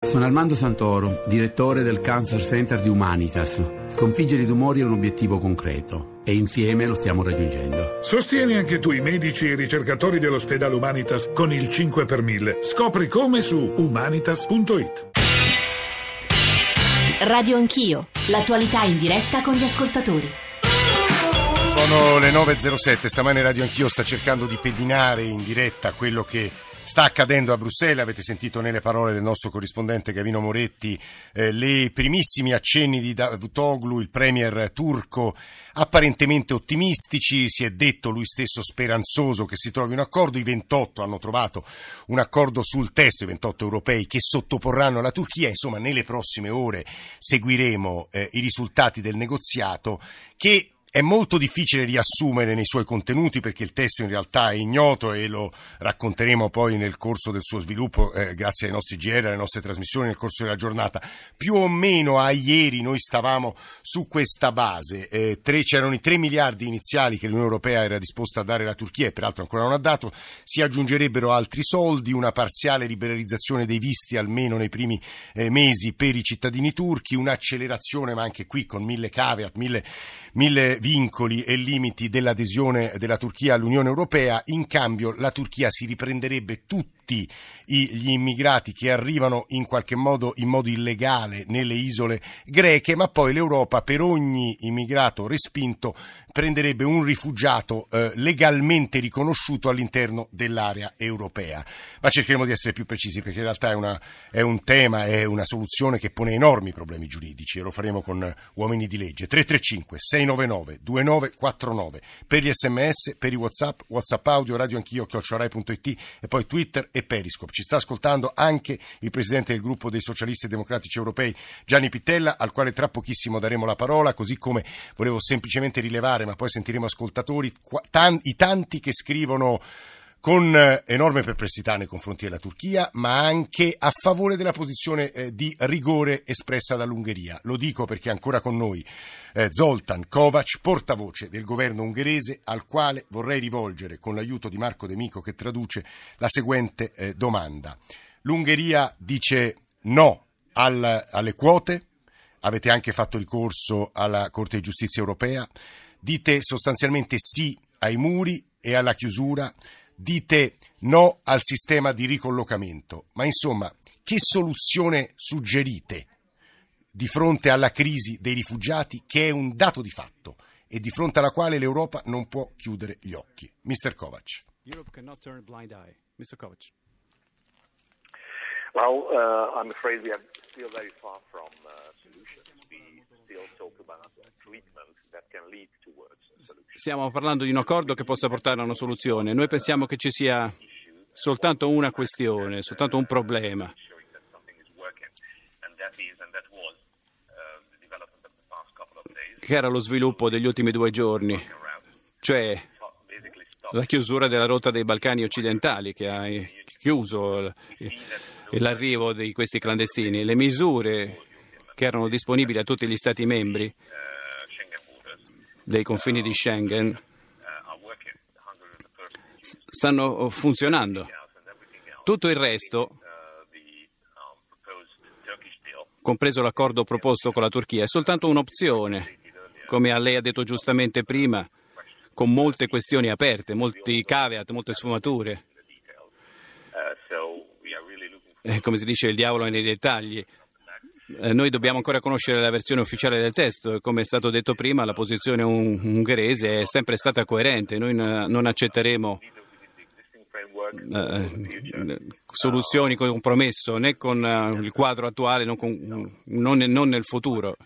Sono Armando Santoro, direttore del Cancer Center di Humanitas. Sconfiggere i tumori è un obiettivo concreto e insieme lo stiamo raggiungendo. Sostieni anche tu i medici e i ricercatori dell'ospedale Humanitas con il 5 per 1000. Scopri come su humanitas.it. Radio Anch'io, l'attualità in diretta con gli ascoltatori. Sono le 9.07, stamane Radio Anch'io sta cercando di pedinare in diretta quello che sta accadendo a Bruxelles. Avete sentito nelle parole del nostro corrispondente Gavino Moretti eh, le primissimi accenni di Davutoglu, il premier turco, apparentemente ottimistici. Si è detto lui stesso speranzoso che si trovi un accordo. I 28 hanno trovato un accordo sul testo, i 28 europei che sottoporranno alla Turchia. Insomma, nelle prossime ore seguiremo eh, i risultati del negoziato che è molto difficile riassumere nei suoi contenuti perché il testo in realtà è ignoto e lo racconteremo poi nel corso del suo sviluppo eh, grazie ai nostri GR, alle nostre trasmissioni nel corso della giornata. Più o meno a ieri noi stavamo su questa base. Eh, tre, c'erano i 3 miliardi iniziali che l'Unione Europea era disposta a dare alla Turchia e peraltro ancora non ha dato. Si aggiungerebbero altri soldi, una parziale liberalizzazione dei visti almeno nei primi eh, mesi per i cittadini turchi, un'accelerazione ma anche qui con mille caveat, mille, mille vincoli e limiti dell'adesione della Turchia all'Unione Europea, in cambio la Turchia si riprenderebbe tutti gli immigrati che arrivano in qualche modo in modo illegale nelle isole greche, ma poi l'Europa per ogni immigrato respinto prenderebbe un rifugiato eh, legalmente riconosciuto all'interno dell'area europea. Ma cercheremo di essere più precisi perché in realtà è, una, è un tema, è una soluzione che pone enormi problemi giuridici e lo faremo con uomini di legge. 335 699 2949 per gli sms, per i whatsapp, whatsapp audio, radio anch'io, chiocciorai.it e poi Twitter e Periscope. Ci sta ascoltando anche il presidente del gruppo dei socialisti e democratici europei Gianni Pittella, al quale tra pochissimo daremo la parola, così come volevo semplicemente rilevare, ma poi sentiremo ascoltatori, i tanti che scrivono con eh, enorme perplessità nei confronti della Turchia, ma anche a favore della posizione eh, di rigore espressa dall'Ungheria. Lo dico perché è ancora con noi eh, Zoltan Kovac, portavoce del governo ungherese, al quale vorrei rivolgere, con l'aiuto di Marco De Mico che traduce, la seguente domanda. L'Ungheria dice no al, alle quote, avete anche fatto ricorso alla Corte di Giustizia europea, dite sostanzialmente sì ai muri e alla chiusura dite no al sistema di ricollocamento, ma insomma, che soluzione suggerite di fronte alla crisi dei rifugiati che è un dato di fatto e di fronte alla quale l'Europa non può chiudere gli occhi? Mr. Kovac. Europe cannot turn a blind eye. Mr. Kovac. Well, uh, I'm afraid we are still very far from uh, solutions. We still talk about treatment Stiamo parlando di un accordo che possa portare a una soluzione. Noi pensiamo che ci sia soltanto una questione, soltanto un problema. che era lo sviluppo degli ultimi due giorni, cioè la chiusura della rotta dei Balcani occidentali che ha chiuso l'arrivo di questi clandestini, le misure che erano disponibili a tutti gli Stati membri dei confini di Schengen stanno funzionando. Tutto il resto, compreso l'accordo proposto con la Turchia, è soltanto un'opzione, come lei ha detto giustamente prima, con molte questioni aperte, molti caveat, molte sfumature. Eh, come si dice, il diavolo è nei dettagli. Eh, noi dobbiamo ancora conoscere la versione ufficiale del testo. E come è stato detto prima la posizione ungherese è sempre stata coerente, noi non accetteremo eh, soluzioni con compromesso né con eh, il quadro attuale non, con, non, non nel futuro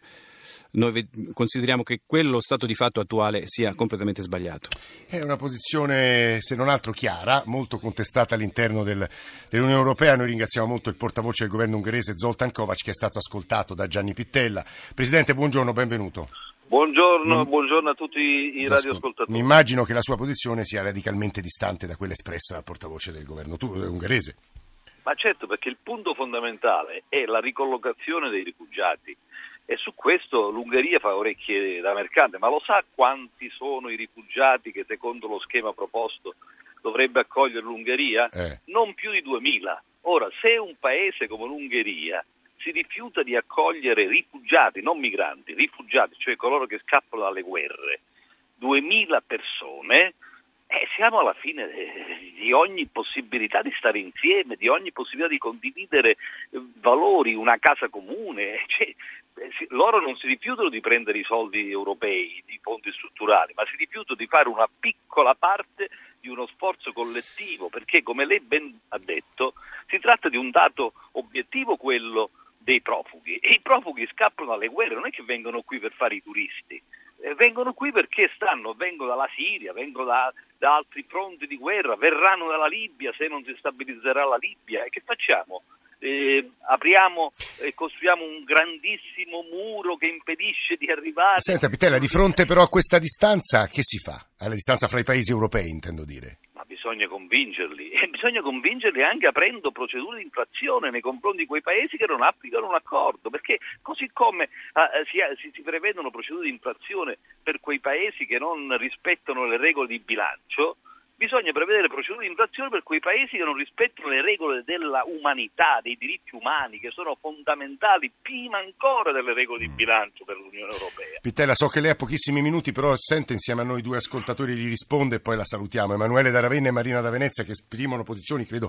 noi consideriamo che quello stato di fatto attuale sia completamente sbagliato. È una posizione, se non altro chiara, molto contestata all'interno del, dell'Unione Europea. Noi ringraziamo molto il portavoce del governo ungherese Zoltan Kovac che è stato ascoltato da Gianni Pittella. Presidente, buongiorno, benvenuto. Buongiorno, buongiorno, a tutti i radioascoltatori. Mi immagino che la sua posizione sia radicalmente distante da quella espressa dal portavoce del governo ungherese. Ma certo, perché il punto fondamentale è la ricollocazione dei rifugiati e su questo l'Ungheria fa orecchie da mercante, ma lo sa quanti sono i rifugiati che secondo lo schema proposto dovrebbe accogliere l'Ungheria? Eh. Non più di 2000. Ora, se un paese come l'Ungheria si rifiuta di accogliere rifugiati, non migranti, rifugiati, cioè coloro che scappano dalle guerre, 2000 persone, eh, siamo alla fine eh, di ogni possibilità di stare insieme, di ogni possibilità di condividere eh, valori, una casa comune. Cioè, loro non si rifiutano di prendere i soldi europei, i fondi strutturali, ma si rifiutano di fare una piccola parte di uno sforzo collettivo, perché come lei ben ha detto, si tratta di un dato obiettivo quello dei profughi. E i profughi scappano dalle guerre, non è che vengono qui per fare i turisti, eh, vengono qui perché stanno, vengono dalla Siria, vengono da, da, altri fronti di guerra, verranno dalla Libia se non si stabilizzerà la Libia. E che facciamo? Eh, apriamo e costruiamo un grandissimo muro che impedisce di arrivare. Senta Pitella, di fronte però a questa distanza che si fa? Alla distanza fra i paesi europei intendo dire bisogna convincerli e bisogna convincerli anche aprendo procedure di infrazione nei confronti di quei paesi che non applicano un accordo, perché così come uh, si, si, si prevedono procedure di infrazione per quei paesi che non rispettano le regole di bilancio, bisogna prevedere procedure di infrazione per quei paesi che non rispettano le regole della umanità, dei diritti umani, che sono fondamentali prima ancora delle regole di bilancio per l'Unione Europea. Pittella, so che lei ha pochissimi minuti, però sente insieme a noi due ascoltatori gli risponde e poi la salutiamo. Emanuele da Ravenna e Marina da Venezia che esprimono posizioni, credo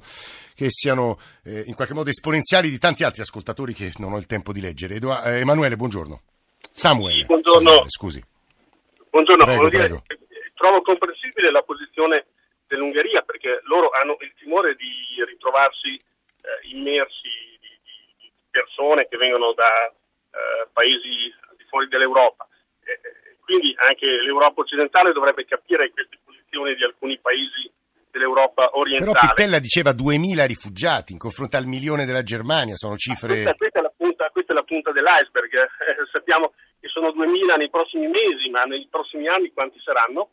che siano eh, in qualche modo esponenziali di tanti altri ascoltatori che non ho il tempo di leggere. Edu- eh, Emanuele, buongiorno. Samuele. Buongiorno. Samuele, scusi. Buongiorno, prego, dire, prego. trovo comprensibile la posizione dell'Ungheria perché loro hanno il timore di ritrovarsi eh, immersi di, di, persone che vengono da eh, paesi di fuori dell'Europa. Eh, quindi anche l'Europa occidentale dovrebbe capire queste posizioni di alcuni paesi dell'Europa orientale. Però Pittella diceva 2000 rifugiati in confronto al milione della Germania, sono cifre... Questa, questa, è, la punta, questa è la punta dell'iceberg, sappiamo che sono 2000 nei prossimi mesi, ma nei prossimi anni quanti saranno?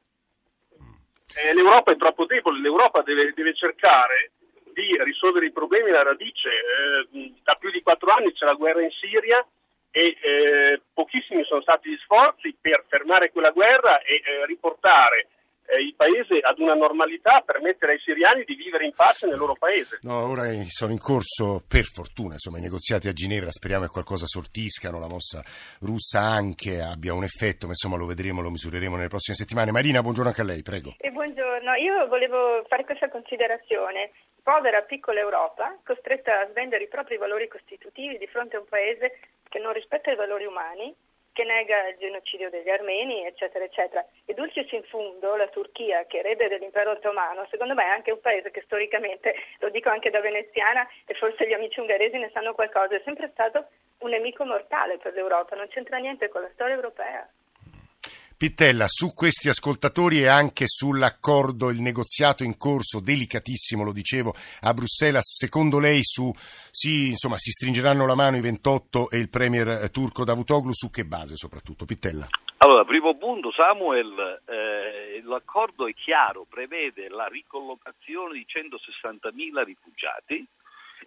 Eh, l'Europa è troppo debole, l'Europa deve, deve, cercare di risolvere i problemi alla radice. Eh, da più di quattro anni c'è la guerra in Siria e eh, pochissimi sono stati gli sforzi per fermare quella guerra e eh, riportare eh, il paese ad una normalità, permettere ai siriani di vivere in pace nel loro paese. No, ora sono in corso, per fortuna, insomma, i negoziati a Ginevra, speriamo che qualcosa sortiscano, la mossa russa anche abbia un effetto, ma insomma lo vedremo, lo misureremo nelle prossime settimane. Marina, buongiorno anche a lei, prego. E buongiorno, io volevo fare questa considerazione. Povera piccola Europa, costretta a svendere i propri valori costitutivi di fronte a un paese che non rispetta i valori umani che nega il genocidio degli armeni, eccetera, eccetera. E dulcis in fundo, la Turchia, che erede dell'impero ottomano, secondo me è anche un paese che storicamente, lo dico anche da veneziana, e forse gli amici ungheresi ne sanno qualcosa, è sempre stato un nemico mortale per l'Europa, non c'entra niente con la storia europea. Pittella, su questi ascoltatori e anche sull'accordo, il negoziato in corso, delicatissimo, lo dicevo, a Bruxelles, secondo lei su, sì, insomma, si stringeranno la mano i 28 e il premier eh, turco Davutoglu, su che base soprattutto? Pittella. Allora, primo punto, Samuel, eh, l'accordo è chiaro, prevede la ricollocazione di 160.000 rifugiati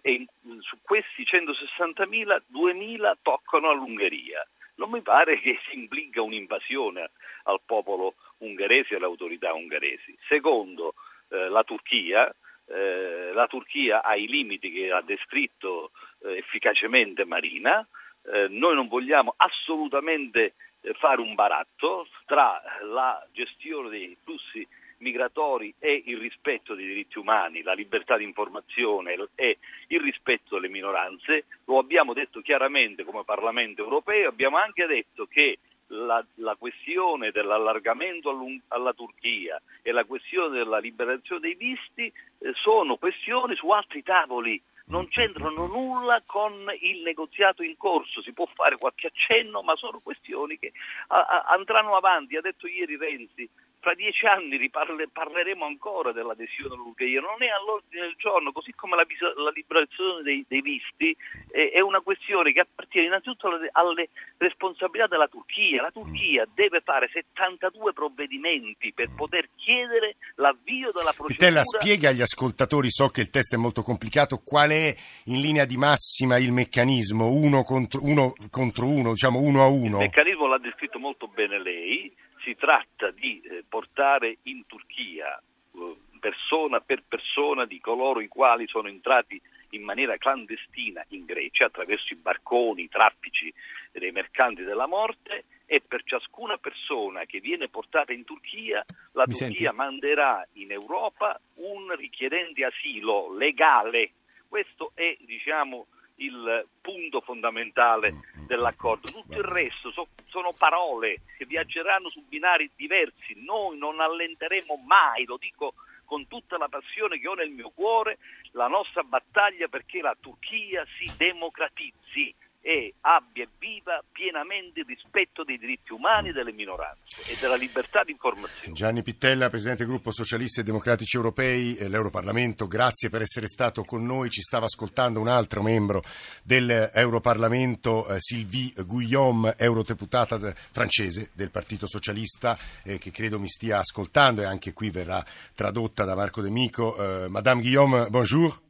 e su questi 160.000 2.000 toccano all'Ungheria non mi pare che si implica un'invasione al popolo ungherese e alle autorità ungheresi. Secondo, eh, la Turchia, eh, la Turchia ha i limiti che ha descritto eh, efficacemente Marina, eh, noi non vogliamo assolutamente eh, fare un baratto tra la gestione dei flussi migratori e il rispetto dei diritti umani, la libertà di informazione e il rispetto delle minoranze, lo abbiamo detto chiaramente come Parlamento europeo, abbiamo anche detto che la, la questione dell'allargamento alla Turchia e la questione della liberazione dei visti eh, sono questioni su altri tavoli. Non c'entrano nulla con il negoziato in corso, si può fare qualche accenno, ma sono questioni che a, a, andranno avanti. Ha detto ieri Renzi, fra dieci anni riparle, parleremo ancora dell'adesione all'Ungheria, non è all'ordine del giorno, così come la, la liberazione dei, dei visti eh, è una questione che appartiene innanzitutto alle, alle, responsabilità della Turchia. La Turchia deve fare 72 provvedimenti per poter chiedere l'avvio della procedura. Pitella spiega agli ascoltatori, so che il test è molto complicato, qual è in linea di massima il meccanismo uno contro uno, contro uno diciamo uno a uno? Il meccanismo l'ha descritto molto bene lei si tratta di eh, portare in Turchia eh, persona per persona di coloro i quali sono entrati in maniera clandestina in Grecia attraverso i barconi, i traffici dei mercanti della morte e per ciascuna persona che viene portata in Turchia la Mi Turchia senti? manderà in Europa un richiedente asilo legale. Questo è diciamo il punto fondamentale dell'accordo. Tutto il resto so- sono parole che viaggeranno su binari diversi. Noi non allenteremo mai, lo dico con tutta la passione che ho nel mio cuore, la nostra battaglia perché la Turchia si democratizzi e abbia viva pienamente rispetto dei diritti umani delle minoranze e della libertà di informazione. Gianni Pittella, Presidente del Gruppo Socialisti e Democratici Europei, eh, l'Europarlamento, grazie per essere stato con noi. Ci stava ascoltando un altro membro dell'Europarlamento, eh, Sylvie Guillaume, eurodeputata de- francese del Partito Socialista, eh, che credo mi stia ascoltando e anche qui verrà tradotta da Marco De Mico. Eh, Madame Guillaume, bonjour.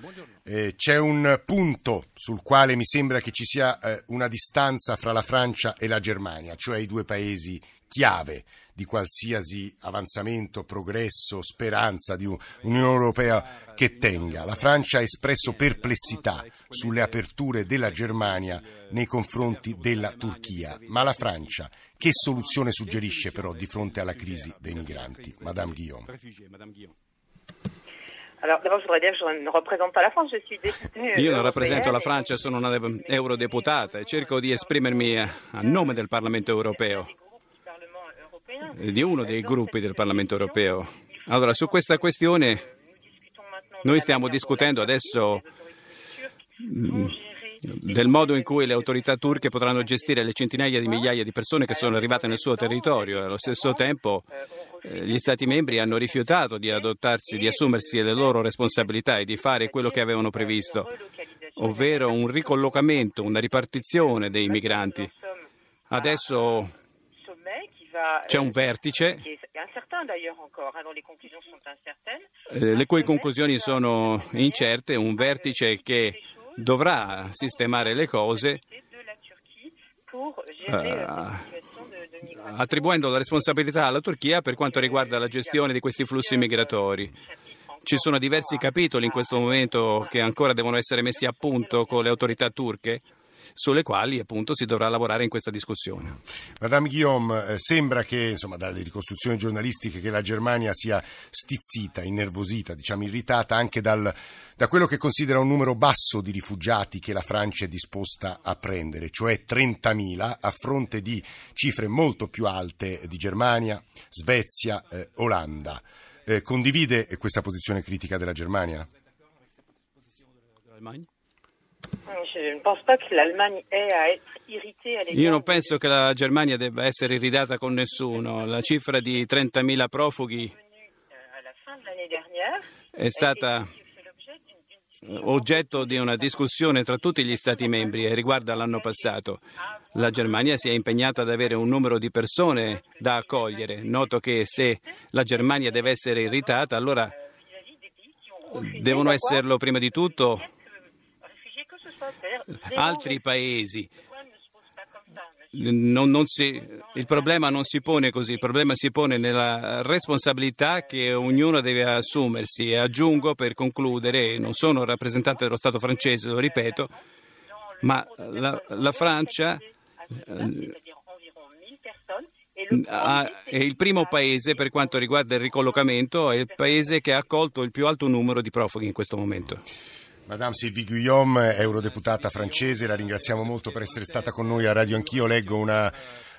Oui. Eh, c'è un punto sul quale mi sembra che ci sia eh, una distanza fra la Francia e la Germania, cioè i due paesi chiave di qualsiasi avanzamento, progresso, speranza di un- un'Unione Europea che tenga. La Francia ha espresso perplessità sulle aperture della Germania nei confronti della Turchia, ma la Francia che soluzione suggerisce però di fronte alla crisi dei migranti? Madame Guillaume. Alors d'abord, je voudrais dire que je ne représente pas la France, je suis députée. Io non rappresento la Francia, sono una de- eurodeputata e cerco di esprimermi a a nome del Parlamento europeo, eh, di uno dei gruppi del Parlamento europeo. Allora, su questa questione noi stiamo discutendo adesso gérer del modo in cui le autorità turche potranno gestire le centinaia di migliaia di persone che sono arrivate nel suo territorio e allo stesso tempo eh, gli Stati membri hanno rifiutato di adottarsi, di assumersi le loro responsabilità e di fare quello che avevano previsto, ovvero un ricollocamento, una ripartizione dei migranti. Adesso c'è un vertice eh, le cui conclusioni sono incerte, un vertice che dovrà sistemare le cose de attribuendo la responsabilità alla Turchia per quanto riguarda la gestione di questi flussi migratori. Ci sono diversi capitoli in questo momento che ancora devono essere messi a punto con le autorità turche, sulle quali appunto si dovrà lavorare in questa discussione. Madame Guillaume, eh, sembra che insomma, dalle ricostruzioni giornalistiche che la Germania sia stizzita, innervosita, diciamo irritata anche dal- da quello che considera un numero basso di rifugiati che la Francia è disposta a prendere, cioè 30.000 a fronte di cifre molto più alte di Germania, Svezia, eh, Olanda. Eh, condivide questa posizione critica della Germania? Je ne pense pas que l'Allemagne ait à être irritée à l'égard Io non penso che la Germania debba essere irritata con nessuno. La cifra di 30.000 profughi euh, è stata d'une oggetto di una discussione tra tutti gli Stati membri e riguarda l'anno passato. La Germania si è impegnata ad avere un numero di persone da accogliere. Noto che se la Germania deve essere irritata, allora refusé devono esserlo prima di tutto ça, monsieur. Non- si- il problema non si pone così, il problema si pone nella responsabilità che ognuno deve assumersi. E aggiungo per concludere, non sono rappresentante dello Stato francese, lo ripeto, ma la, la Francia C'est-à-dire environ 1000 personnes. Et le ha- è il primo paese per quanto riguarda il ricollocamento, è il paese che ha accolto il più alto numero di profughi in questo momento. Madame Sylvie Guillaume, eurodeputata francese, la ringraziamo molto per essere stata con noi a Radio Anch'io. Leggo una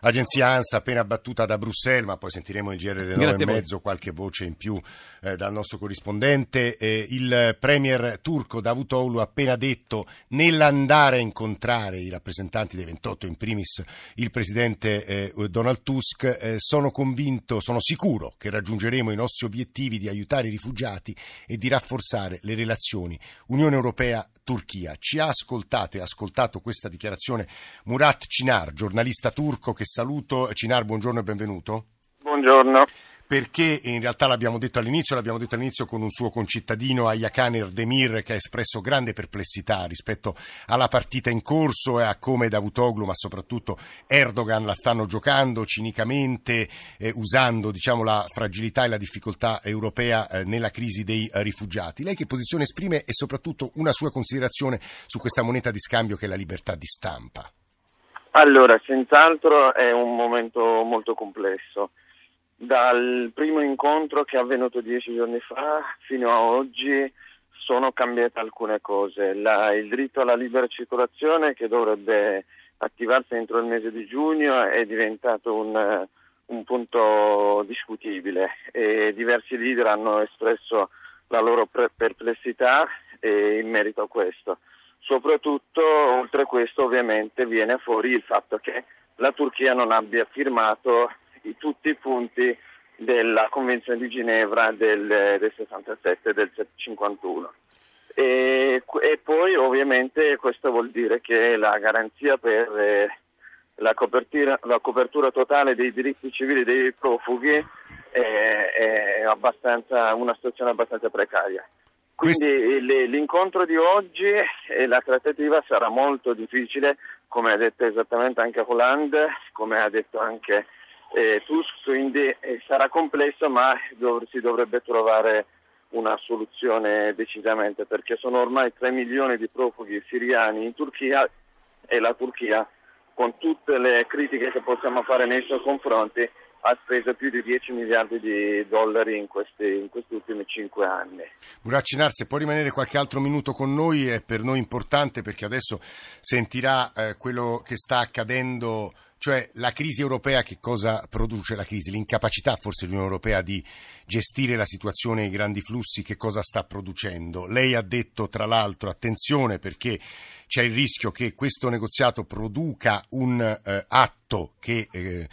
agenzia ANSA appena battuta da Bruxelles, ma poi sentiremo il GR delle 9 Grazie e mezzo, qualche voce in più eh, dal nostro corrispondente. Eh, il premier turco Davutoglu ha appena detto nell'andare a incontrare i rappresentanti dei 28, in primis il presidente eh, Donald Tusk, eh, sono convinto, sono sicuro che raggiungeremo i nostri obiettivi di aiutare i rifugiati e di rafforzare le relazioni Unione Europea-Turchia. Ci ha ascoltato e ha ascoltato questa dichiarazione Murat Cinar, giornalista turco che saluto. Cinar, buongiorno e benvenuto. Buongiorno. Perché in realtà l'abbiamo detto all'inizio, l'abbiamo detto all'inizio con un suo concittadino Ayakan Erdemir che ha espresso grande perplessità rispetto alla partita in corso e a come Davutoglu, ma soprattutto Erdogan la stanno giocando cinicamente, eh, usando diciamo, la fragilità e la difficoltà europea eh, nella crisi dei eh, rifugiati. Lei che posizione esprime e soprattutto una sua considerazione su questa moneta di scambio che è la libertà di stampa? Allora, senz'altro è un momento molto complesso. Dal primo incontro che è avvenuto dieci giorni fa fino a oggi sono cambiate alcune cose. La, il diritto alla libera circolazione che dovrebbe attivarsi entro il mese di giugno è diventato un, un punto discutibile e diversi leader hanno espresso la loro perplessità in merito a questo. Soprattutto, oltre a questo, ovviamente viene fuori il fatto che la Turchia non abbia firmato tutti i punti della Convenzione di Ginevra del, del 67 e del 51. E, e, poi ovviamente questo vuol dire che la garanzia per eh, la, copertura, la, copertura, totale dei diritti civili dei profughi è, è una situazione abbastanza precaria. Quindi l'incontro di oggi e la trattativa sarà molto difficile, come ha detto esattamente anche Hollande, come ha detto anche eh, Tusk, quindi eh, sarà complesso ma dov- si dovrebbe trovare una soluzione decisamente perché sono ormai 3 milioni di profughi siriani in Turchia e la Turchia con tutte le critiche che possiamo fare nei suoi confronti ha speso più di 10 miliardi di dollari in questi, in questi ultimi 5 anni. Buraccinar, se può rimanere qualche altro minuto con noi è per noi importante perché adesso sentirà eh, quello che sta accadendo cioè la crisi europea che cosa produce la crisi? L'incapacità forse dell'Unione Europea di gestire la situazione e i grandi flussi che cosa sta producendo? Lei ha detto tra l'altro attenzione perché c'è il rischio che questo negoziato produca un eh, atto che eh,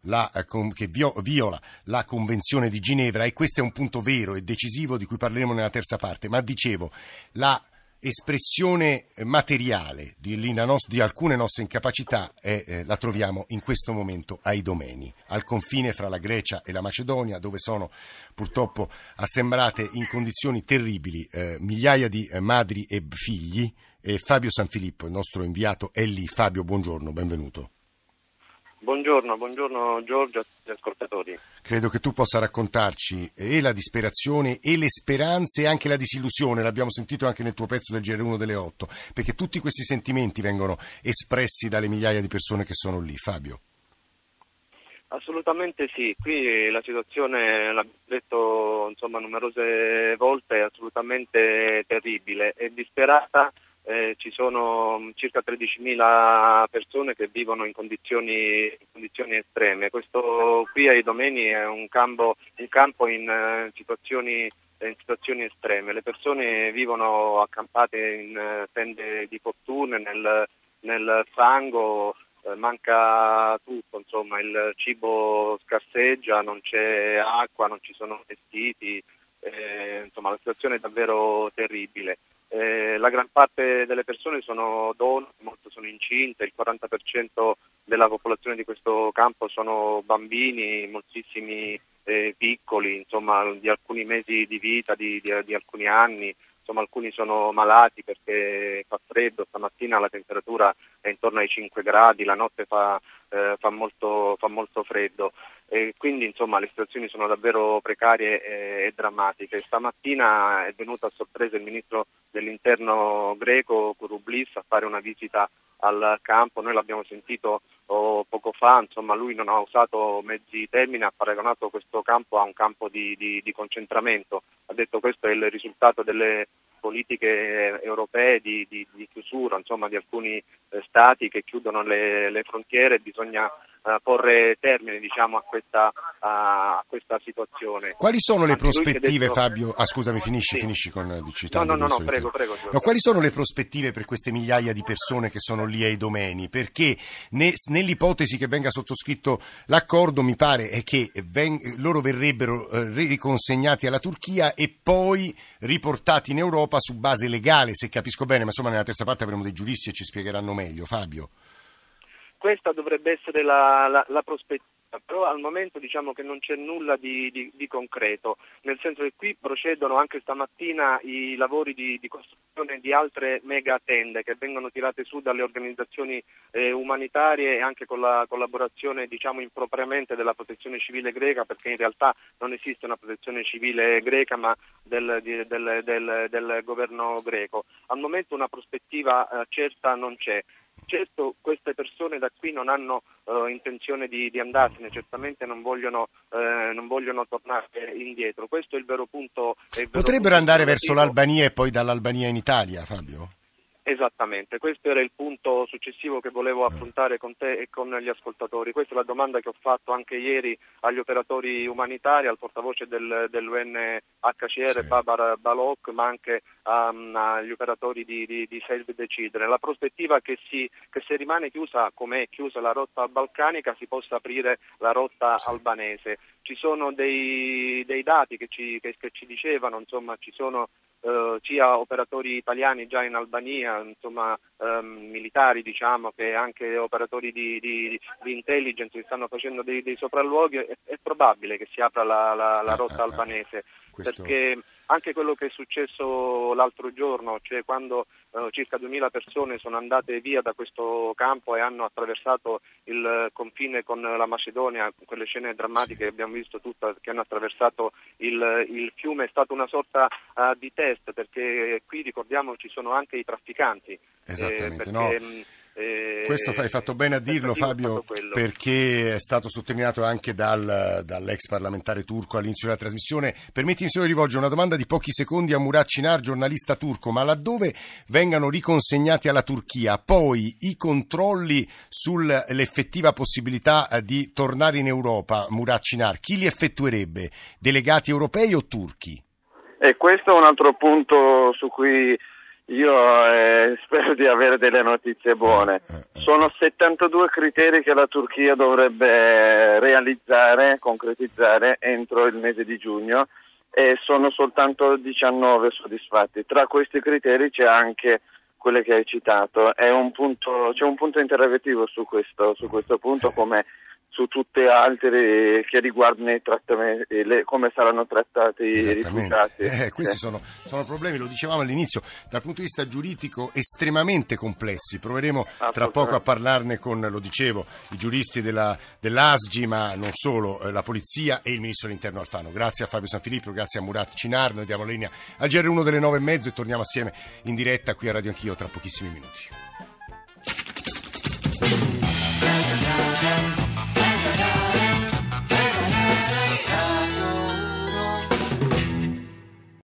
la, eh, che viola la Convenzione di Ginevra e questo è un punto vero e decisivo di cui parleremo nella terza parte, ma dicevo la espressione materiale di, di, alcune nostre incapacità è, eh, la troviamo in questo momento ai domeni, al confine fra la Grecia e la Macedonia, dove sono purtroppo assembrate in condizioni terribili eh, migliaia di eh, madri e figli. E Fabio Sanfilippo, il nostro inviato, è lì. Fabio, buongiorno, benvenuto. Buongiorno, buongiorno Giorgio e ascoltatori. Credo che tu possa raccontarci e la disperazione e le speranze e anche la disillusione, l'abbiamo sentito anche nel tuo pezzo del GR1 delle 8, perché tutti questi sentimenti vengono espressi dalle migliaia di persone che sono lì. Fabio. Assolutamente sì, qui la situazione, l'abbiamo detto insomma, numerose volte, è assolutamente terribile, è disperata eh, ci sono mm, circa 13.000 persone che vivono in condizioni, in condizioni, estreme. Questo qui ai domeni è un campo, un campo in, uh, situazioni, in, situazioni, estreme. Le persone vivono accampate in uh, tende di fortuna, nel, nel fango, uh, manca tutto, insomma, il cibo scarseggia, non c'è acqua, non ci sono vestiti, eh, insomma la situazione è davvero terribile. Eh, la gran parte delle persone sono donne, molte sono incinte, il 40% della popolazione di questo campo sono bambini, moltissimi eh, piccoli, insomma di alcuni mesi di vita, di, di, di alcuni anni, insomma alcuni sono malati perché fa freddo, stamattina la temperatura è intorno ai 5 gradi, la notte fa, eh, fa, molto, fa molto, freddo. E quindi insomma le situazioni sono davvero precarie e, e drammatiche. Stamattina è venuto a sorpresa il ministro dell'interno greco Kouroublis a fare una visita al campo, noi l'abbiamo sentito oh, poco fa, insomma lui non ha usato mezzi termini, ha paragonato questo campo a un campo di, di, di concentramento, ha detto questo è il risultato delle politiche europee di, di, di chiusura insomma, di alcuni eh, stati che chiudono le, le frontiere, bisogna porre termine diciamo, a, questa, a, questa, situazione. Quali sono le Anche prospettive, detto... Fabio? Ah, scusami, finisci, sì. finisci con eh, No, no, no, no prego, prego. No, quali sono le prospettive per queste migliaia di persone che sono lì ai domeni? Perché ne, nell'ipotesi che venga sottoscritto l'accordo, mi pare è che ven, loro verrebbero eh, riconsegnati alla Turchia e poi riportati in Europa su base legale, se capisco bene, ma insomma nella terza parte avremo dei giuristi e ci spiegheranno meglio. Fabio questa dovrebbe essere la, la, la prospettiva però al momento diciamo che non c'è nulla di, di, di, concreto, nel senso che qui procedono anche stamattina i lavori di, di costruzione di altre mega tende che vengono tirate su dalle organizzazioni eh, umanitarie e anche con la collaborazione diciamo impropriamente della protezione civile greca perché in realtà non esiste una protezione civile greca ma del, del, del, del governo greco. Al momento una prospettiva eh, certa non c'è. Certo queste persone da qui non hanno uh, intenzione di, di, andarsene, certamente non vogliono, uh, non vogliono, tornare indietro. Questo è il vero punto. Il vero Potrebbero punto andare verso l'Albania e poi dall'Albania in Italia, Fabio? Esattamente, questo era il punto successivo che volevo affrontare con te e con gli ascoltatori. Questa è la domanda che ho fatto anche ieri agli operatori umanitari, al portavoce del, dell'UNHCR sì. Babar Balok, ma anche um, agli operatori di, di, di Save the Children. La prospettiva che, si, che se rimane chiusa, come è chiusa la rotta balcanica, si possa aprire la rotta sì. albanese. Ci sono dei, dei dati che ci, che, che ci dicevano, insomma, ci sono eh, sia operatori italiani già in Albania, insomma ehm, militari diciamo, che anche operatori di, di, di intelligence che stanno facendo dei, dei sopralluoghi, è, è, probabile che si apra la, la, la rotta albanese. Questo... Perché anche quello che è successo l'altro giorno, cioè quando eh, circa 2000 persone sono andate via da questo campo e hanno attraversato il confine con la Macedonia, quelle scene drammatiche che abbiamo visto tutte, che hanno attraversato il, il fiume, è stata una sorta uh, di test perché qui ricordiamo ci sono anche i trafficanti. Esattamente, eh, perché, no. Mh, questo hai fatto bene a dirlo Fabio perché è stato sottolineato anche dal, dall'ex parlamentare turco all'inizio della trasmissione. Permettimi se di rivolgere una domanda di pochi secondi a Murat Cinar, giornalista turco, ma laddove vengano riconsegnati alla Turchia poi i controlli sull'effettiva possibilità di tornare in Europa, Murat Cinar, chi li effettuerebbe? Delegati europei o turchi? E questo è un altro punto su cui io eh, spero di avere delle notizie buone. Eh, eh, Sono 72 criteri che la Turchia dovrebbe realizzare, concretizzare entro il mese di giugno e sono soltanto 19 soddisfatti. Tra questi criteri c'è anche quello che hai citato. Un punto, c'è un punto interrogativo su questo, su questo punto come su tutte altre che riguardano le, come saranno trattati i rifugiati. Eh, questi sono, sono, problemi, lo dicevamo all'inizio, dal punto di vista giuridico estremamente complessi. Proveremo tra poco a parlarne con, lo dicevo, i giuristi della, dell'ASGI, ma non solo, eh, la polizia e il ministro dell'interno Alfano. Grazie a Fabio Sanfilippo, grazie a Murat Cinar, noi diamo la linea al GR1 delle nove e mezzo e torniamo assieme in diretta qui a Radio Anch'io tra pochissimi minuti.